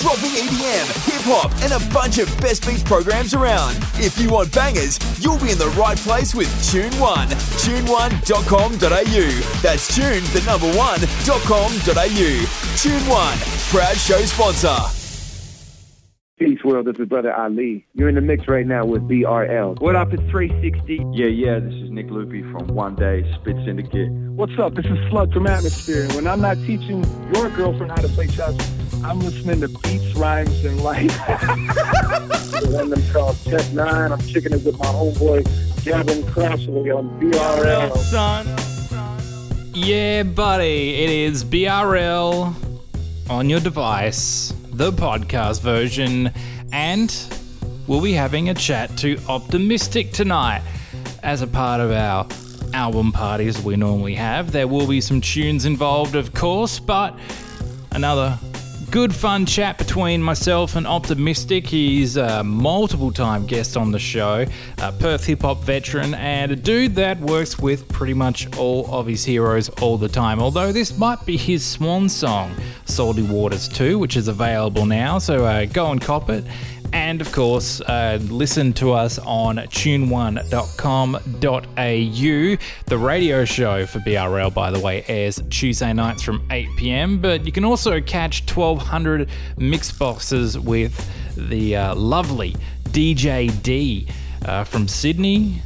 dropping EDM, hip hop, and a bunch of best beats programs around. If you want bangers, you'll be in the right place with Tune One. Tune1.com.au. That's tune the number one.com.au. Tune One, proud show sponsor. Peace world, this is brother Ali. You're in the mix right now with BRL. What up, it's 360. Yeah, yeah, this is Nick Lupi from One Day Spit Syndicate. What's up, this is Slug from Atmosphere. When I'm not teaching your girlfriend how to play chess, I'm listening to beats, rhymes, and life. the one them called Tech N9ne. I'm kicking it with my homeboy Gavin Crossley on BRL. Son. Yeah, buddy, it is BRL on your device the podcast version, and we'll be having a chat to Optimistic tonight as a part of our album parties we normally have. There will be some tunes involved, of course, but another good fun chat between myself and Optimistic. He's a multiple time guest on the show, a Perth hip hop veteran, and a dude that works with pretty much all of his heroes all the time. Although this might be his swan song, Salty Waters 2, which is available now, so uh, go and cop it. And of course, uh, listen to us on tune1.com.au. The radio show for BRL, by the way, airs Tuesday nights from 8 pm, but you can also catch 1200 mix bosses with the uh, lovely DJ D uh, from Sydney.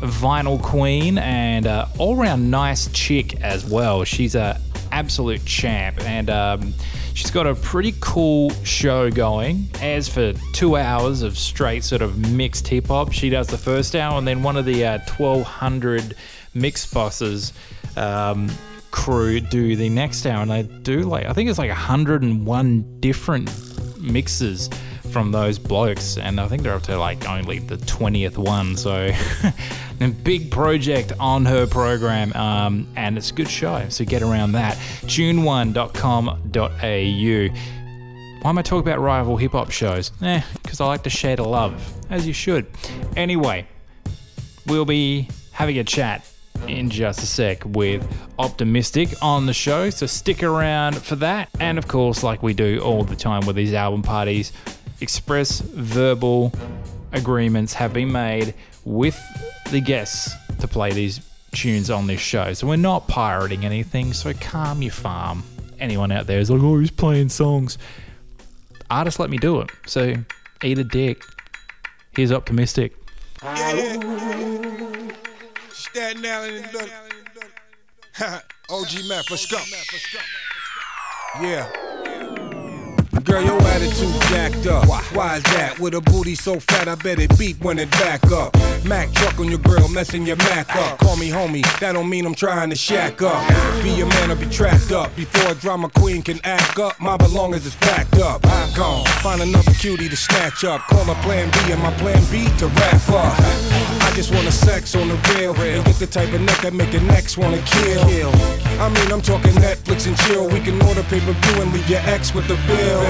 Vinyl Queen and uh, all round nice chick as well. She's a absolute champ and um, She's got a pretty cool show going. As for two hours of straight sort of mixed hip hop, she does the first hour, and then one of the uh, 1200 mix bosses um, crew do the next hour, and they do like I think it's like 101 different mixes from those blokes, and I think they're up to like only the 20th one. So, a big project on her program, um, and it's a good show. So, get around that. Tune1.com.au. Why am I talking about rival hip hop shows? Eh, because I like to share the love, as you should. Anyway, we'll be having a chat in just a sec with Optimistic on the show, so stick around for that. And of course, like we do all the time with these album parties, express verbal agreements have been made with the guests to play these tunes on this show. So we're not pirating anything, so calm your farm. Anyone out there is like, oh, he's playing songs. Artists let me do it, so eat a dick. Here's optimistic. Island OG Math, let's go. Yeah. Girl, your attitude jacked up. Why? Why is that? With a booty so fat, I bet it beat when it back up. Mac truck on your grill, messing your Mac up. Call me homie, that don't mean I'm trying to shack up. Be a man or be trapped up. Before a drama queen can act up, my belongings is packed up. I gone, find another cutie to snatch up. Call a plan B and my plan B to wrap up. I just wanna sex on the real and get the type of neck that make your next wanna kill. I mean, I'm talking Netflix and chill. We can order pay per view and leave your ex with the bill.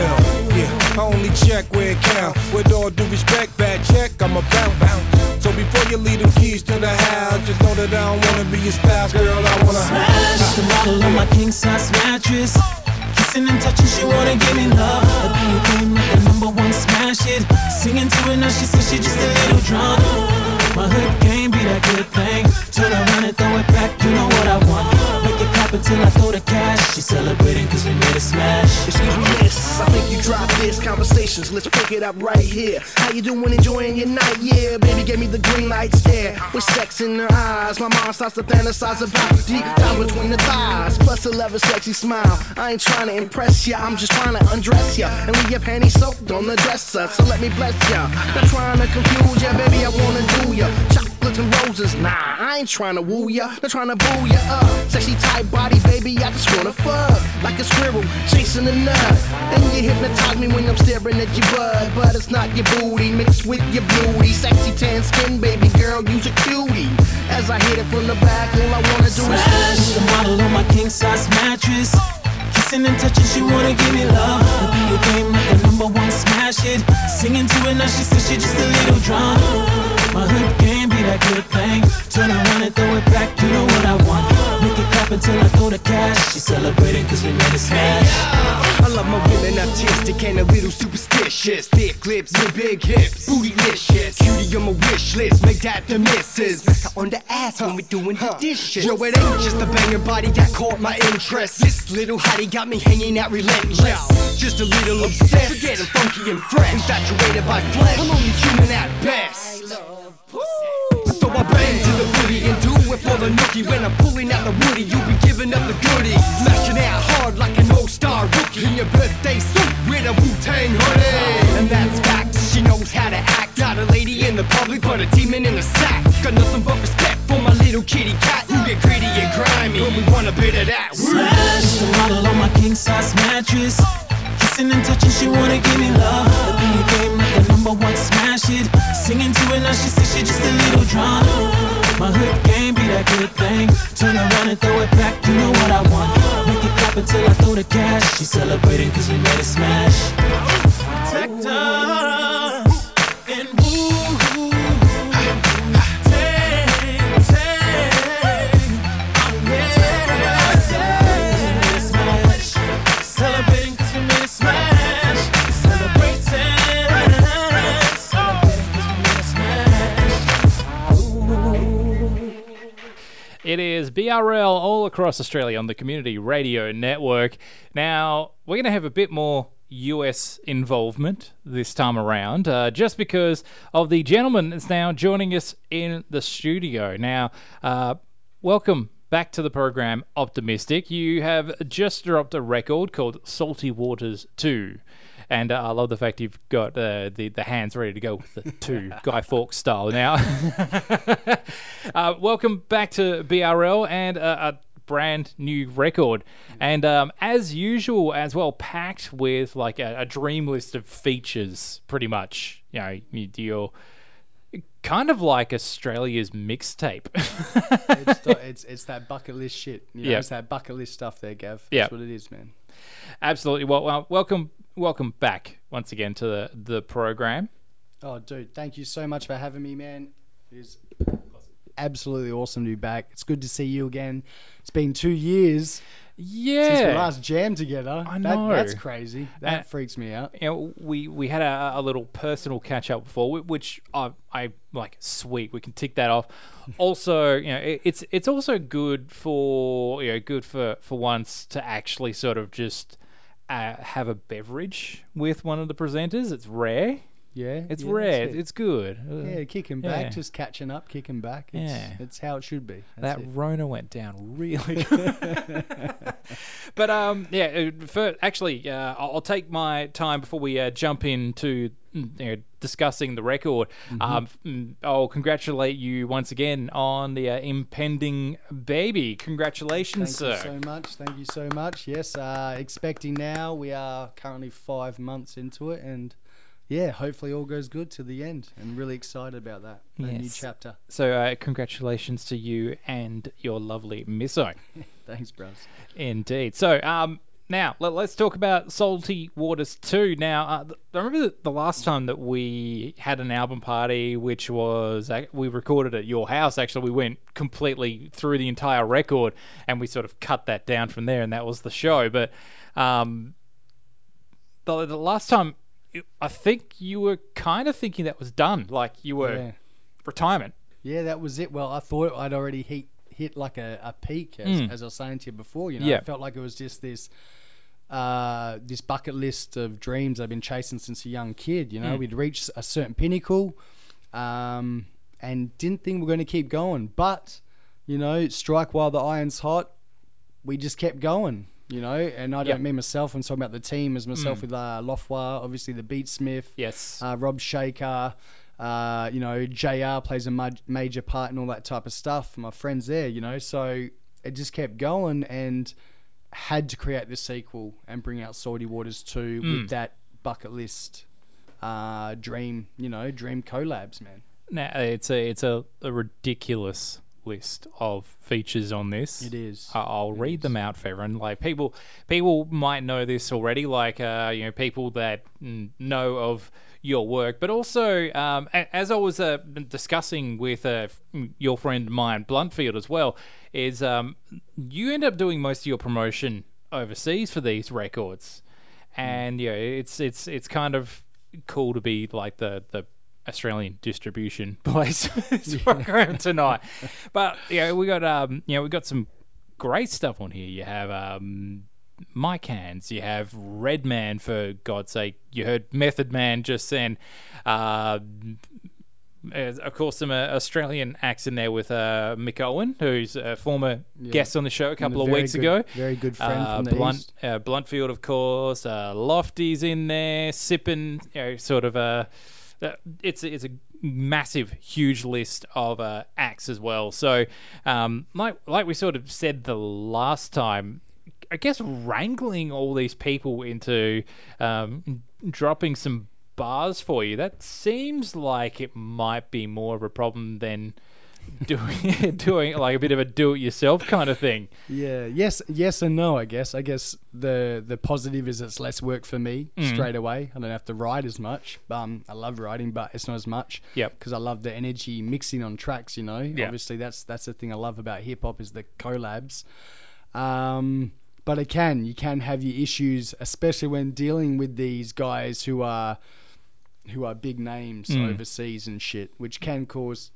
Yeah, I only check where it count. With all due respect, bad check, I'm about bounce. So before you leave them keys to the house, just know that I don't wanna be your spouse, girl. I wanna smash the model on my king size mattress. Kissing and touching, she wanna give me love. But then came like the number one smash it. Singing to her now, she says she just a little drunk. My hood game be that good thing. Turn around and throw it back, Until I throw the cash. She celebrating cause we made a smash. Excuse me, miss. I think you dropped this. Conversations, let's pick it up right here. How you doing, enjoying your night? Yeah, baby gave me the green light stare. With sex in her eyes, my mind starts to fantasize about deep down between the thighs. Plus a leather sexy smile. I ain't trying to impress ya, I'm just trying to undress ya. And leave your panties soaked on the dresser. So let me bless ya. Not trying to confuse ya, baby, I wanna do ya. And roses, nah, I ain't trying to woo ya. Not trying to boo ya up. Sexy tight body, baby, I just wanna fuck. Like a squirrel chasing a nut. And you hypnotize me when I'm staring at your butt. But it's not your booty mixed with your beauty. Sexy tan skin, baby girl, use a cutie. As I hit it from the back, all I wanna do is Smash the model on my king size mattress. Kissing and touching, she wanna give me love. The be a game like a number one smash it. Singing to her now, she says she just a little drunk. My hood game be that good thing. Turn around and throw it back, you know what I want. Make it clap until I throw the cash. She celebrating cause we made a smash. I love my women artistic, romantic and a little superstitious. Thick lips and big hips, bootylicious. Cutie on my wish list, make that the missus. Back on the ass when we doing the dishes. Yo, it ain't just a banging body that caught my interest. This little hottie got me hanging out relentless. Just a little obsessed, getting funky and fresh. Infatuated by flesh, I'm only human at best. So I bang to the booty and do it for the nookie. When I'm pulling out the woody, you be giving up the goodies. Smashing out hard like an old star rookie in your birthday suit with a Wu Tang hoodie. And that's fact, she knows how to act. Not a lady in the public, but a demon in the sack. Got nothing but respect for my little kitty cat. You get gritty and grimy when we want a bit of that. Smash the model on my king size mattress. Kissing and touching, she wanna give me love. The beat game one smash it. Singing to it now, she says she just a little drama. My hood game be that good thing. Turn around and throw it back, you know what I want. Make it clap until I throw the cash. She's celebrating cause we made a smash. Protect BRL all across Australia on the Community Radio Network. Now, we're going to have a bit more US involvement this time around, uh, just because of the gentleman that's now joining us in the studio. Now, uh, welcome back to the program, Optimistic. You have just dropped a record called Salty Waters 2. And uh, I love the fact you've got uh, the the hands ready to go with the two Guy Fawkes style. Now, uh, welcome back to BRL and uh, a brand new record, and um, as usual as well, packed with like a, a dream list of features. Pretty much, you know, you, you're kind of like Australia's mixtape. it's, the- it's it's that bucket list shit. You know, Yeah. It's that bucket list stuff there, Gav. That's Yeah. what it is, man. Absolutely. Well, well, welcome, welcome back once again to the the program. Oh, dude, thank you so much for having me, man. It is absolutely awesome to be back. It's good to see you again. It's been two years since we Yeah. last jammed together. I That- know. that's crazy. That And- freaks me out. you know, we we had a, a little personal catch up before, which I I like. Sweet, we can tick that off. Also, you know, it, it's it's also good for you know good for for once to actually sort of just uh, have a beverage with one of the presenters. It's rare. Yeah, It's yeah, rare. it. It's good. Uh, Yeah, kicking back, just catching up, kicking back. It's, Yeah. it's how it should be. that it. Rona went down really good. but um, yeah, uh, for, actually, uh, I'll I'll take my time before we uh, jump into you know, discussing the record. Mm-hmm. Um, mm, I'll congratulate you once again on the uh, impending baby. Congratulations, sir. Thank sir. you so much. Thank you so much. Yes, uh, expecting now. We are currently five months into it, and yeah, hopefully all goes good to the end. And really excited about that, that new chapter. So, uh, congratulations to you and your lovely misso. Thanks, bros. Indeed. So, um, now let, us talk about Salty Waters 2. Now, uh, I remember the, the last time that we had an album party, which was ac- we recorded at your house. Actually, we went completely through the entire record, and we sort of cut that down from there, and that was the show. But um, the, the last time, I think you were kind of thinking that was done, like you were Yeah. retirement. Yeah, that was it. Well, I thought I'd already hit hit like a, a peak, as, Mm. as I was saying to you before. You know, Yeah. I felt like it was just this uh, this bucket list of dreams I've been chasing since a young kid. You know, Mm. we'd reached a certain pinnacle, um, and didn't think we are going to keep going. But you know, strike while the iron's hot. We just kept going. You know, and I don't mean myself. I'm talking about the team as myself Mm. with uh, Lofwa, obviously the Beatsmith Yes. uh, Rob Shaker, uh, you know, JR plays a ma- major part in all that type of stuff. My friends there, you know, so it just kept going and had to create the sequel and bring out Salty Waters 2 Mm. with that bucket list uh, dream, you know, dream collabs, man. Now it's a it's a, a ridiculous list of features on this. It is. I- I'll read them out for everyone. Like people, people might know this already. Like uh, you know, people that know of your work, but also um, as I was uh, discussing with uh, your friend mine Bluntfield as well, is um, you end up doing most of your promotion overseas for these records. and yeah, it's it's it's kind of cool to be like the the Australian distribution place program tonight. But yeah, we got um you know we got some great stuff on here. You have um. Mike Hands, you have Redman for God's sake. You heard Method Man just then. Uh, uh, of course, some uh, Australian acts in there with uh, Mick Owen, who's a former guest on the show a couple of weeks good- ago. very good friend Uh, from the Blunt, East. uh, Bluntfield, of course. Uh, Lofty's in there, sipping, you know, sort of a. Uh, it's it's a massive, huge list of uh, acts as well. So, um, like like we sort of said the last time, I guess wrangling all these people into um, dropping some bars for you that seems like it might be more of a problem than doing doing like a bit of a do-it-yourself kind of thing. Yeah. Yes. Yes and no. I guess. I guess the the positive is it's less work for me Mm. straight away. I don't have to write as much. Um, I love writing, but it's not as much. Yep. Because I love the energy mixing on tracks. You know. Yeah. Obviously, that's that's the thing I love about hip hop is the collabs. Um, but it can you can have your issues, especially when dealing with these guys who are who are big names Mm. overseas and shit, which can cause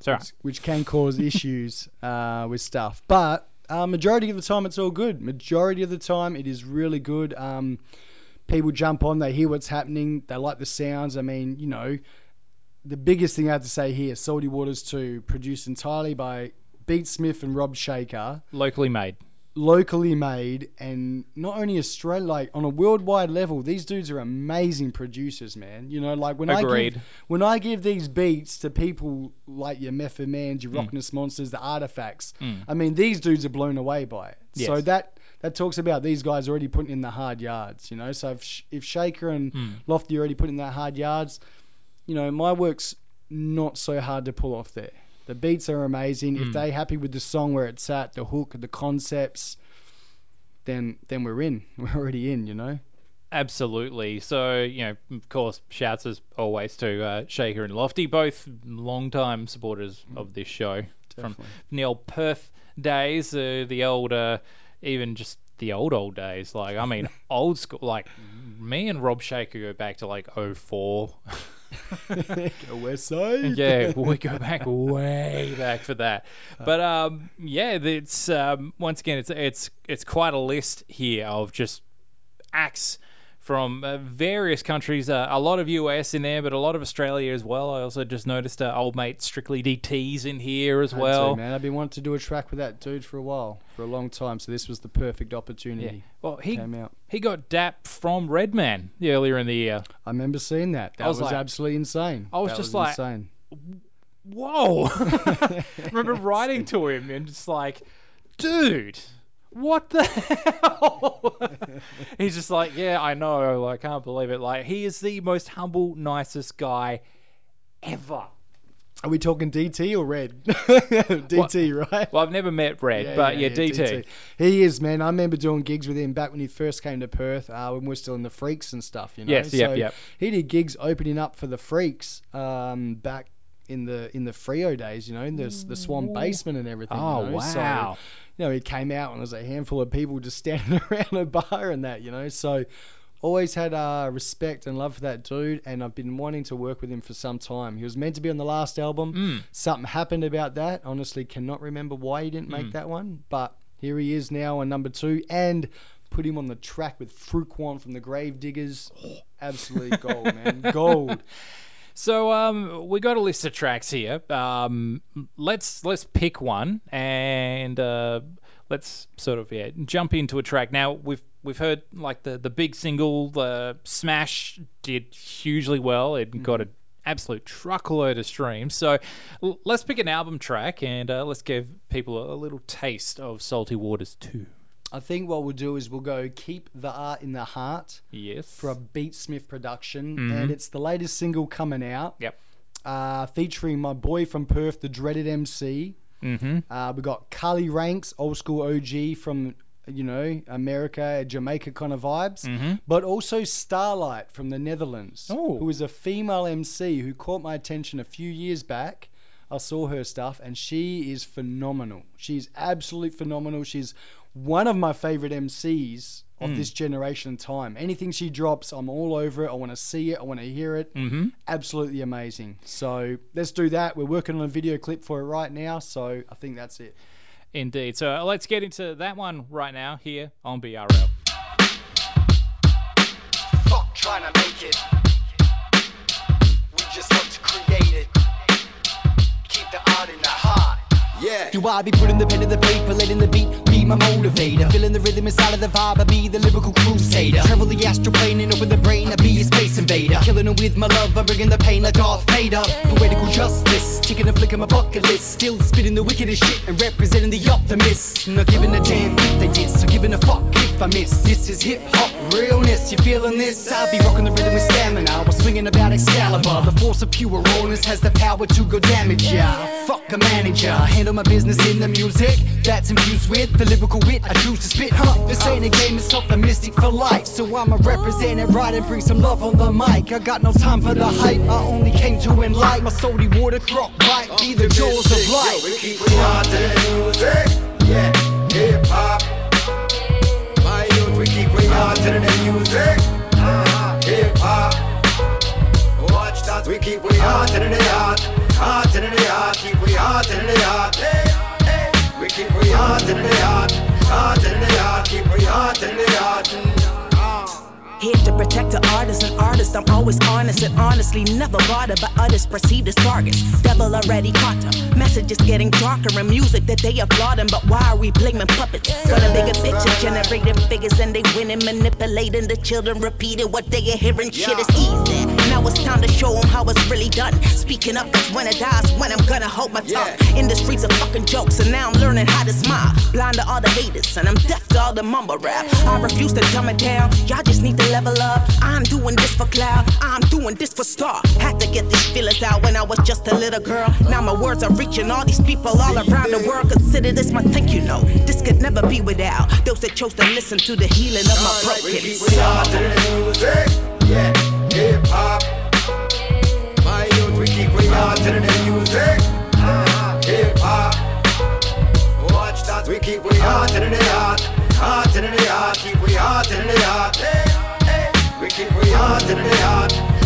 Sorry. which, which can cause issues uh, with stuff. But uh, majority of the time, it's all good. Majority of the time, it is really good. Um, people jump on, they hear what's happening, they like the sounds. I mean, you know, the biggest thing I have to say here, Salty Waters 2, produced entirely by Beat Smith and Rob Shaker Locally made. Locally made and not only Australia, like on a worldwide level, these dudes are amazing producers, man. You know, like when I give, when I give these beats to people like your Method Mans, Mm. your Rockness Monstahs, the Artifacts, I mean, these dudes are blown away by it. So that that talks about these guys already putting in the hard yards, you know. So if if Shaker and Mm. Lofty already put in that hard yards, you know, my work's not so hard to pull off there. The beats are amazing. Mm. If they happy with the song where it's at, the hook, the concepts, then then we're in. We're already in, you know. Absolutely. So, you know, of course, shouts as always to uh, Shaker and Lofty, both long-time supporters of this show from the old Perth days, uh, the old, uh, even just the old, old days. Like, I mean, old school. Like, me and Rob Shaker go back to like 04. West side. yeah, we go back way back for that. But um, yeah, it's um, once again, it's it's it's quite a list here of just acts from uh, various countries. Uh, a lot of US in there, but a lot of Australia as well. I also just noticed uh, old mate Strictly DT's in here as well. man, I've been wanting to do a track with that dude for a while, for a long time. So this was the perfect opportunity. Yeah. Well, he Came out. he got dap from Redman earlier in the year. I remember seeing that. That was was, like- absolutely insane. I was That just like- insane. whoa. I remember writing to him and just like, dude, what the hell? He's just like, yeah, I know. I can't believe it. Like, he is the most humble, nicest guy ever. Are we talking DT or Red? DT, right? Well, I've never met Red, but yeah, DT. He is, man. I remember doing gigs with him back when he first came to Perth, uh, when we were still in the Freaks and stuff, you know. Yes, yep, so yep. He did gigs opening up for the Freaks um, back in the in the Freo days, you know, in the the Swan basement and everything. you Oh, know? So, wow. you know, he came out and there was a handful of people just standing around a bar and that, you know. So always had uh, respect and love for that dude, and I've been wanting to work with him for some time. He was meant to be on the last album. Mm. Something happened about that. Honestly, cannot remember why he didn't make Mm. that one, but here he is now on number two, and put him on the track with Frukwan from the Gravediggaz. Absolutely gold, man, gold. So um, we got a list of tracks here. Um, let's let's pick one and uh, let's sort of yeah jump into a track. Now we've we've heard like the the big single, the Smash did hugely well. It got an absolute truckload of streams. So l- let's pick an album track and uh, let's give people a, a little taste of Salty Waters too. I think what we'll do is we'll go keep the art in the heart Yes. for a Beatsmith production, Mhm. and it's the latest single coming out. Yep. Uh, featuring my boy from Perth, the dreaded MC. Mhm. Uh, we got Carly Ranks, old school OG from you know America, Jamaica kind of vibes, Mhm. but also Starlight from the Netherlands, Oh. who is a female MC who caught my attention a few years back. I saw her stuff, and she is phenomenal. She's absolutely phenomenal. She's one of my favorite MCs of this generation and time. Anything she drops, I'm all over it. I want to see it. I want to hear it. Mm-hmm. Absolutely amazing. So let's do that. We're working on a video clip for it right now. So I think that's it. Indeed. So uh, let's get into that one right now here on BRL. Fuck trying to make it. We just look to create it. Keep the art in the heart. Yeah. Do I be putting the pen to the paper, letting the beat be my motivator? Feeling the rhythm inside of the vibe, I be the lyrical crusader. Travel the astral plane and open the brain, I be a space invader. Killing it with my love, I'm bringing the pain like Darth Vader. Poetical justice, taking a flick of my bucket list. Still spitting the wickedest shit and representing the optimist. Not giving a damn if they diss, or giving a fuck if I miss. This is hip hop realness, you feeling this? I'll be rocking the rhythm with stamina, while swinging about Excalibur. The force of pure rawness has the power to go damage ya. Fuck a manager, handle my business in the music that's infused with the lyrical wit I choose to spit. Huh? This ain't a game, it's optimistic for life. So I'ma represent it right and bring some love on the mic. I got no time for the hype, I only came to enlighten my salty water crop right. Be the jaws of life. we keep it hard to the music. Yeah, hip hop. We the music. Uh-huh. Hip hop. Watch that, we keep it hard to the heart. Hard to the heart, keep it hard to the heart. We keep it hard to the heart. Hard to the heart, keep it hard to the heart. Here to protect the artist and artist, I'm always honest and honestly never bothered by others perceived as targets. Devil already caught them. Messages getting darker and music that they applauding, but why are we blaming puppets? Got the bigger picture, generating figures and they winning, manipulating the children, repeating what they are hearing. Shit is easy. Now it's time to show them how it's really done. Speaking up, cause when it dies, when I'm gonna hold my tongue. In the streets of fucking jokes, and now I'm learning how to smile. Blind to all the haters, and I'm deaf to all the mumble rap. I refuse to dumb it down. Y'all just need to level up. I'm doing this for cloud, I'm doing this for star. Had to get these feelings out when I was just a little girl. Now my words are reaching all these people all around the world. Consider this my thank you note. This could never be without those that chose to listen to the healing of my We broken keep it hard to the music. Yeah, hip hop. My youth, we keep it hard to the music. Uh-huh. Hip hop. Watch that, we keep it hard to the heart. Hard to the heart, keep it hard to the heart. Hey, We keep hard to the.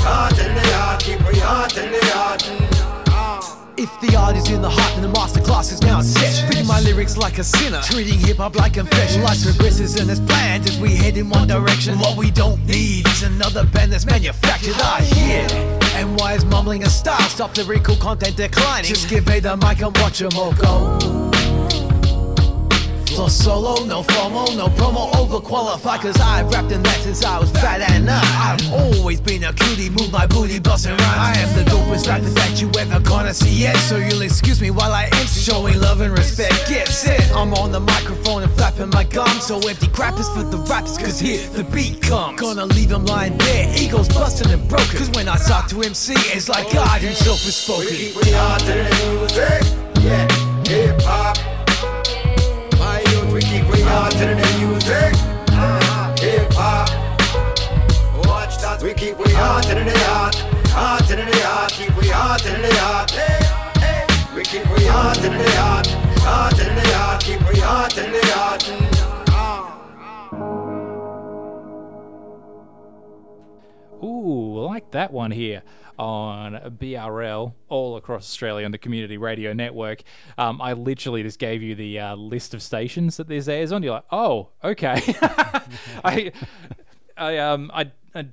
Hard to the heart, keep hard to the heart. If the art is in the heart, then the masterclass is now set. Spitting my lyrics like a sinner, treating hip hop like confession. Life progresses and it's planned as we head in one direction. What we don't need is another band that's manufactured. I hear. And why is mumbling a style? Stop lyrical content declining. Just give me the mic and watch 'em all go. Flow solo, no FOMO, no promo, overqualified Cause I've rapped in that since I was fat and I I've always been a cutie, move my booty, bustin' rhymes I am the dopest rapper that you ever gonna see yet So you'll excuse me while I am showing love and respect Get set, I'm on the microphone and flapping my gums So empty crap is for the rappers cause here the beat comes Gonna leave them lying there, egos bustin' and broken Cause when I start to MC, it's like God himself has spoken We hard to the music. Yeah, hip hop. Hard to the music. Uh-huh. Hip hop. Watch that, we keep it hard to the heart. Hard to the heart, keep it hard to the heart. We keep it hard to the heart. Hard to the heart, keep it hard to the heart. Ooh, like that one here on BRL all across Australia on the Community Radio Network. Um, I literally just gave you the uh, list of stations that this airs on. You're like, oh, okay. I, I, um, I, I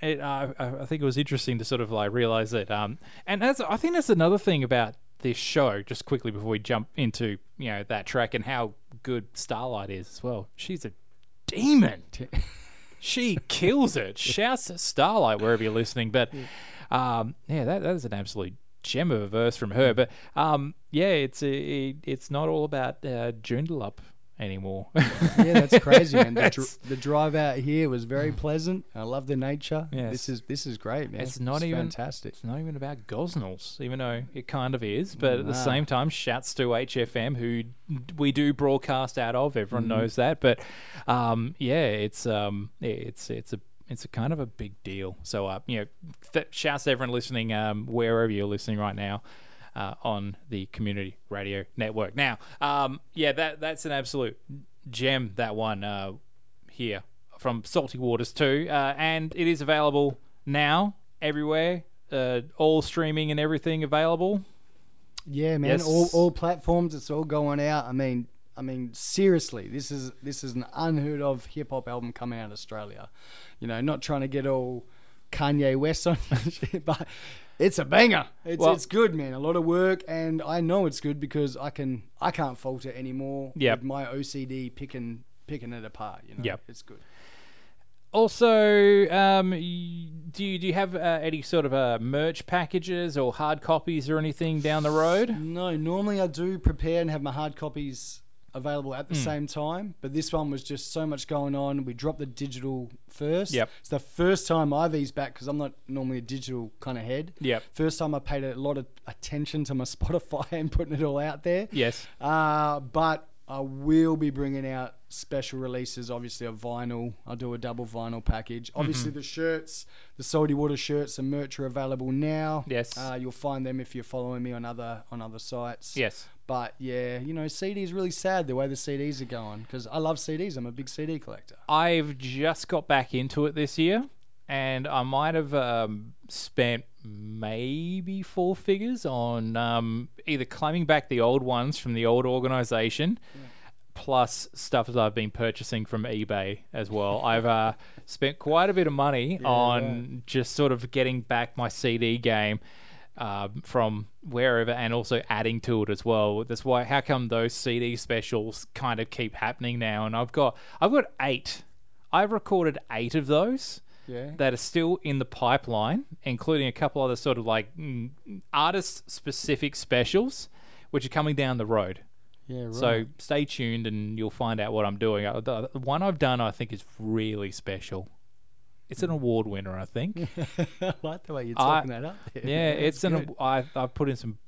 it, uh, I think it was interesting to sort of like realize that. Um, and that's, I think that's another thing about this show. Just quickly before we jump into you know that track and how good Starlight is as well. She's a demon. she kills it. Shouts at Starlight wherever you're listening. But um, yeah, that that is an absolute gem of a verse from her. But um, yeah, it's it, it's not all about uh, Joondalup anymore. yeah, that's crazy, man. The, dr- the drive out here was very pleasant. I love the nature. Yes. This is this is great, man. It's not even fantastic. It's not even about Gosnells, even though it kind of is. But at the same time, shouts to HFM, who we do broadcast out of. Everyone Mhm. knows that. But um, yeah, it's um, it's it's a it's a kind of a big deal. So uh, you know, th- shouts to everyone listening um, wherever you're listening right now. Uh, on the community radio network. Now, um, yeah, that that's an absolute gem. That one, uh, here from Salty Waters too, uh, and it is available now everywhere. Uh, all streaming and everything available. Yeah, man. Yes. All all platforms. It's all going out. I mean, I mean, seriously, this is this is an unheard of hip hop album coming out of Australia. You know, not trying to get all Kanye West on, shit, but it's a banger. It's Well- it's good, man. A lot of work, and I know it's good because I can I can't fault it anymore. With my OCD picking picking it apart. You know, Yep. it's good. Also, um, do you do you have uh, any sort of uh, merch packages or hard copies or anything down the road? No, normally I do prepare and have my hard copies available at the Mm. same time, but this one was just so much going on. We dropped the digital first. Yep. It's the first time I've eased back because I'm not normally a digital kind of head. Yep. First time I paid a lot of attention to my Spotify and putting it all out there. Yes. Uh, but I will be bringing out special releases, obviously a vinyl. I'll do a double vinyl package. Obviously Mhm. the shirts, the Salty Water shirts and merch are available now. Yes. Uh, you'll find them if you're following me on other on other sites. Yes. But yeah, you know, CD is really sad the way the CDs are going because I love CDs. I'm a big CD collector. I've just got back into it this year, and I might have um, spent maybe four figures on um, either claiming back the old ones from the old organization. Plus stuff that I've been purchasing from eBay as well. I've uh, spent quite a bit of money on just sort of getting back my CD game um, from wherever and also adding to it as well. That's why how come those CD specials kind of keep happening now? And I've got I've got eight. I've recorded eight of those Yeah. that are still in the pipeline, including a couple other sort of like mm, artist specific specials, which are coming down the road. Yeah, So stay tuned and you'll find out what I'm doing. Uh, The the one I've done, I think, is really special. It's an award winner, I think. I like the way you're I- talking that up. There. Yeah, it's an. good. I I've put in some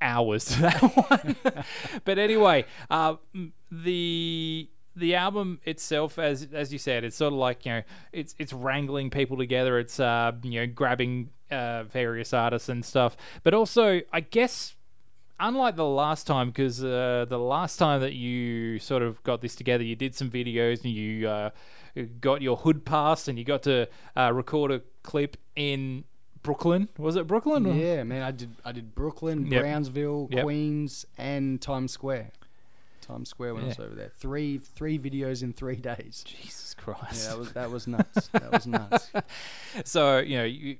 hours to that one. but anyway, uh, m- the the album itself, as as you said, it's sort of like you know, it's it's wrangling people together. It's uh, you know, grabbing uh, various artists and stuff. But also, I guess. Unlike the last time, because uh, the last time that you sort of got this together, you did some videos and you uh, got your hood pass and you got to uh, record a clip in Brooklyn. Was it Brooklyn? Yeah, man, I did I did Brooklyn, Yep. Brownsville, Yep. Queens, and Times Square. Times Square when I was over there. Three three videos in three days. Jesus Christ. Yeah, that was that was nuts. that was nuts. so you know, you,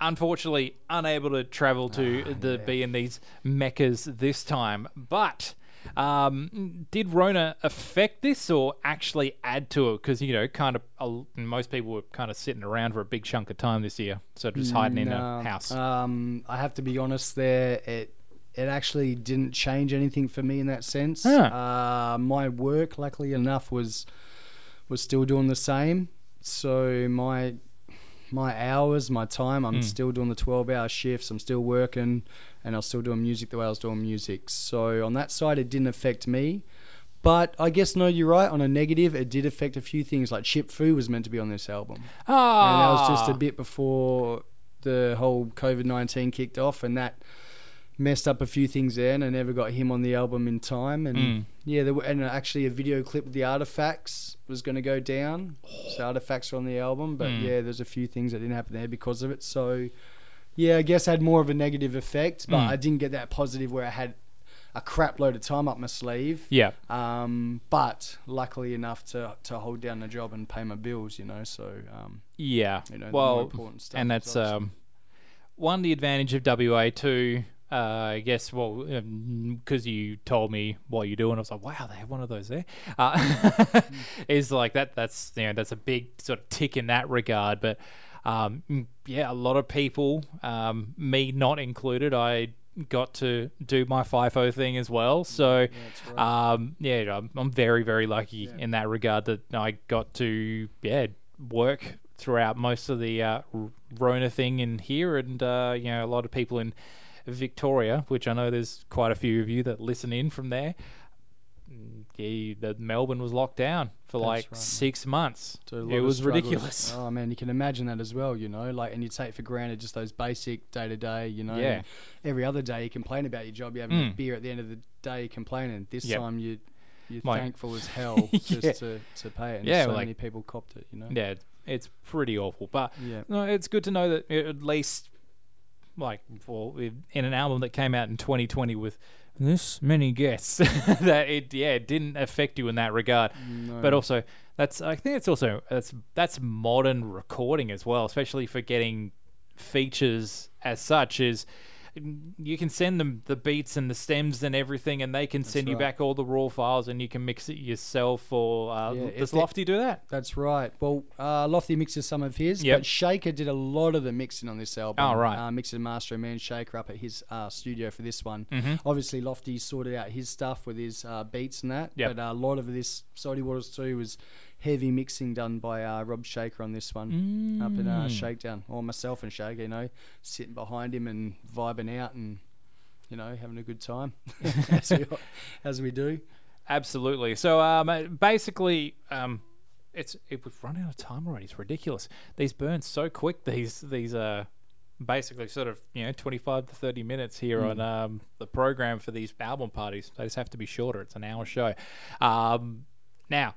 unfortunately, unable to travel to Ah, the be in these meccas this time. But um, did Rona affect this or actually add to it? Because you know, kind of uh, most people were kind of sitting around for a big chunk of time this year, so just hiding in a house. Um, I have to be honest. There, it it actually didn't change anything for me in that sense. Huh. Uh, my work, luckily enough, was was still doing the same. So my my hours, my time, I'm Mm. still doing the 12 hour shifts. I'm still working, and I was still doing music the way I was doing music. So on that side, it didn't affect me. But I guess no, you're right. On a negative, it did affect a few things. Like Chip Fu was meant to be on this album, and that was just a Ah. bit before the whole COVID nineteen kicked off, and that messed up a few things there, and I never got him on the album in time. And Mm. yeah, there were, and actually a video clip with the artifacts was going to go down. So artifacts are on the album, but Mm. yeah, there's a few things that didn't happen there because of it. So yeah, I guess I had more of a negative effect, but Mm. I didn't get that positive where I had a crap load of time up my sleeve. Yeah. Um, but luckily enough to to hold down the job and pay my bills, you know. So um, Yeah. you know, well, important stuff and that's um, one the advantage of WA two. Uh, I guess well because you told me what you're doing, I was like, wow, they have one of those there. Uh, is like that. That's you know that's a big sort of tick in that regard. But um, mm, yeah, a lot of people, um, me not included, I got to do my FIFO thing as well. So um, yeah, I'm, I'm very very lucky in that regard that I got to yeah work throughout most of the uh, Rona thing in here, and uh, you know a lot of people in Victoria, which I know there's quite a few of you that listen in from there. Mm, Yeah, the Melbourne was locked down for That's like right, man. six months. A lot It was ridiculous. Oh man, you can imagine that as well. You know, like, and you take for granted just those basic day to day. You know, Yeah. Every other day you complain about your job, you're having a Mm. beer at the end of the day, complaining. This Yep. time you you're thankful as hell just Yeah. to, to pay it. And Yeah, so like- many people copped it. You know. Yeah, it's, it's pretty awful. But Yeah. no, it's good to know that at least, like, well, in an album that came out in 2020 with this many guests, that it yeah it didn't affect you in that regard. No. But also, that's I think it's also that's that's modern recording as well, especially for getting features as such is. You can send them the beats and the stems and everything, and they can send you back all the raw files, and you can mix it yourself. Or uh, Yeah, does Lofty do that? That's right. Well, uh, Lofty mixes some of his, Yep. but Shaker did a lot of the mixing on this album. Oh, right. Uh, mixing master and man Shaker up at his uh, studio for this one. Mhm. Obviously, Lofty sorted out his stuff with his uh, beats and that. Yep. But uh, a lot of this Salty Waters too was heavy mixing done by uh, Rob Shaker on this one up in uh, Mm. Shakedown. Or myself and Shaker, you know, sitting behind him and vibing out and, you know, having a good time as, we, as we do. Absolutely. So um, basically, um, it's it, we've run out of time already. It's ridiculous. These burn so quick. These these uh, basically sort of you know twenty five to thirty minutes here Mm. on um, the program for these album parties. They just have to be shorter. It's an hour show. Um, now.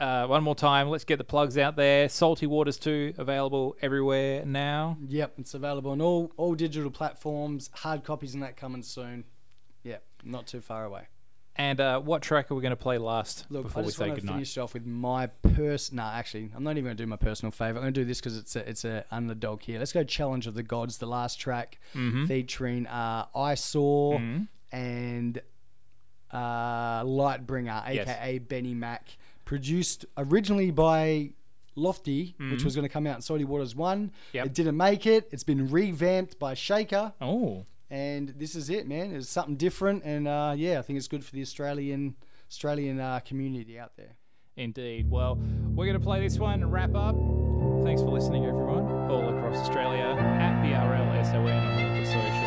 Uh, one more time, let's get the plugs out there. Salty Waters 2 available everywhere now. Yep, it's available on all all digital platforms. Hard copies and that coming soon. Yep, not too far away. And uh, what track are we going to play last Look, before I we just say want to goodnight? finish off with my pers. Nah, actually, I'm not even going to do my personal favorite. I'm going to do this because it's a it's a underdog here. Let's go Challenge of the Gods, the last track Mhm. featuring uh, I Saw Mhm. and uh, Lightbringer, Yes. aka Benny Mac, produced originally by Lofty, which Mhm. was going to come out in Salty Waters One. Yep. It didn't make it. It's been revamped by Shaker. Oh. And this is it, man. It's something different, and uh, yeah, I think it's good for the Australian Australian uh, community out there. Indeed. Well, we're going to play this one and wrap up. Thanks for listening, everyone, all across Australia at BRLSON on the socials.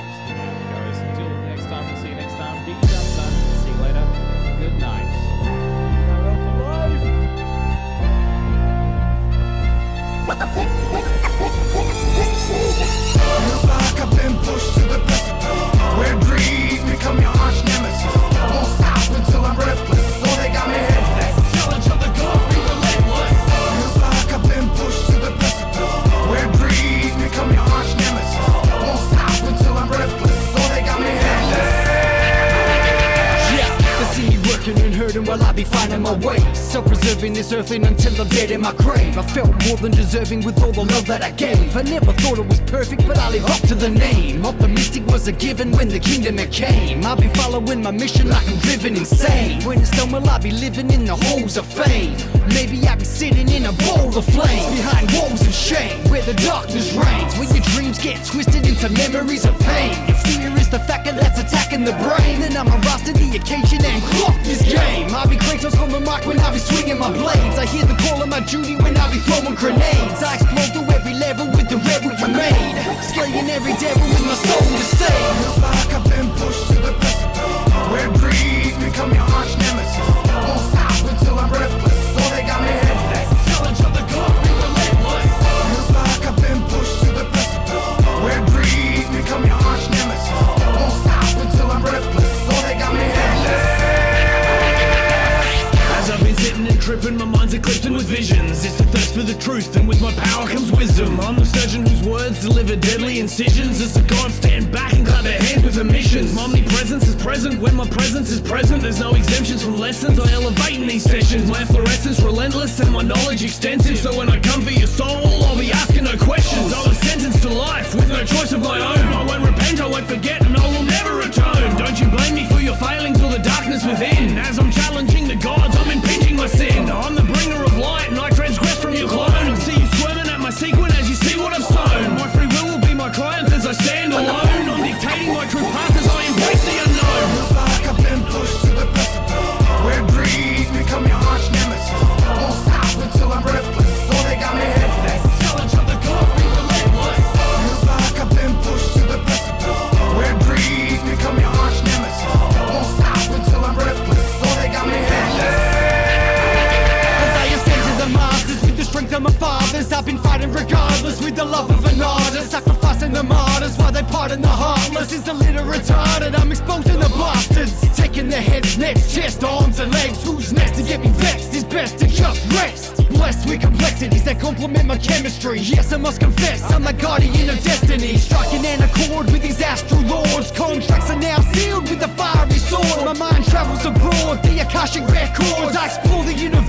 This earthling until I'm dead in my grave. I felt more than deserving with all the love that I gave. I never thought it was perfect, but I live up to the name. Optimistic was a given when the kingdom it came. I'll be following my mission like I'm driven insane. When it's done, will I'll be living in the halls of fame? Maybe I'll be sitting in a bowl of flames behind walls of shame, where the darkness reigns. Where your dreams get twisted into memories of pain. If fear is the factor that's attacking the brain, then I'ma rise to the occasion and clock this game. I'll be Kratos on the mic when I be swinging my blades. I hear the my duty when I be throwing grenades. I explode through every level with the rebel you made. Slaying every devil with my soul to save. Feels like I've been pushed to the tripping, my mind's eclipsing with visions. It's the thirst for the truth, and with my power comes wisdom. I'm the surgeon whose words deliver deadly incisions. As the gods stand back and clap their hands with omissions. My omnipresence is present when my presence is present. There's no exemptions from lessons I elevate in these sessions. My fluorescence relentless and my knowledge extensive. So when I come for your soul, I'll be asking no questions. I was sentenced to life with no choice of my own. I won't repent, I won't forget, and I will never atone. Don't you blame me for your failings or the darkness within. As I'm challenging the gods, I'm Crashing records. I explore the universe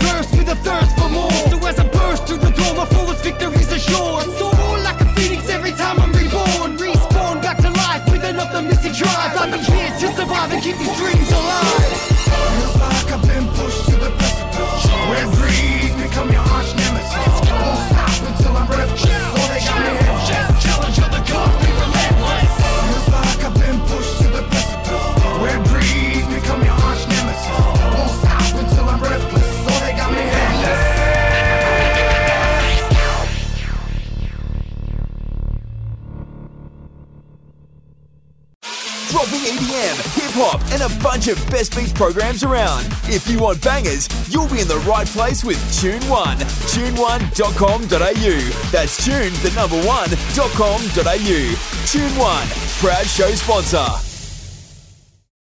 of best beats programs around. If you want bangers, you'll be in the right place with Tune One. TuneOne.com.au. That's tune the number one.com.au. Tune One, proud show sponsor.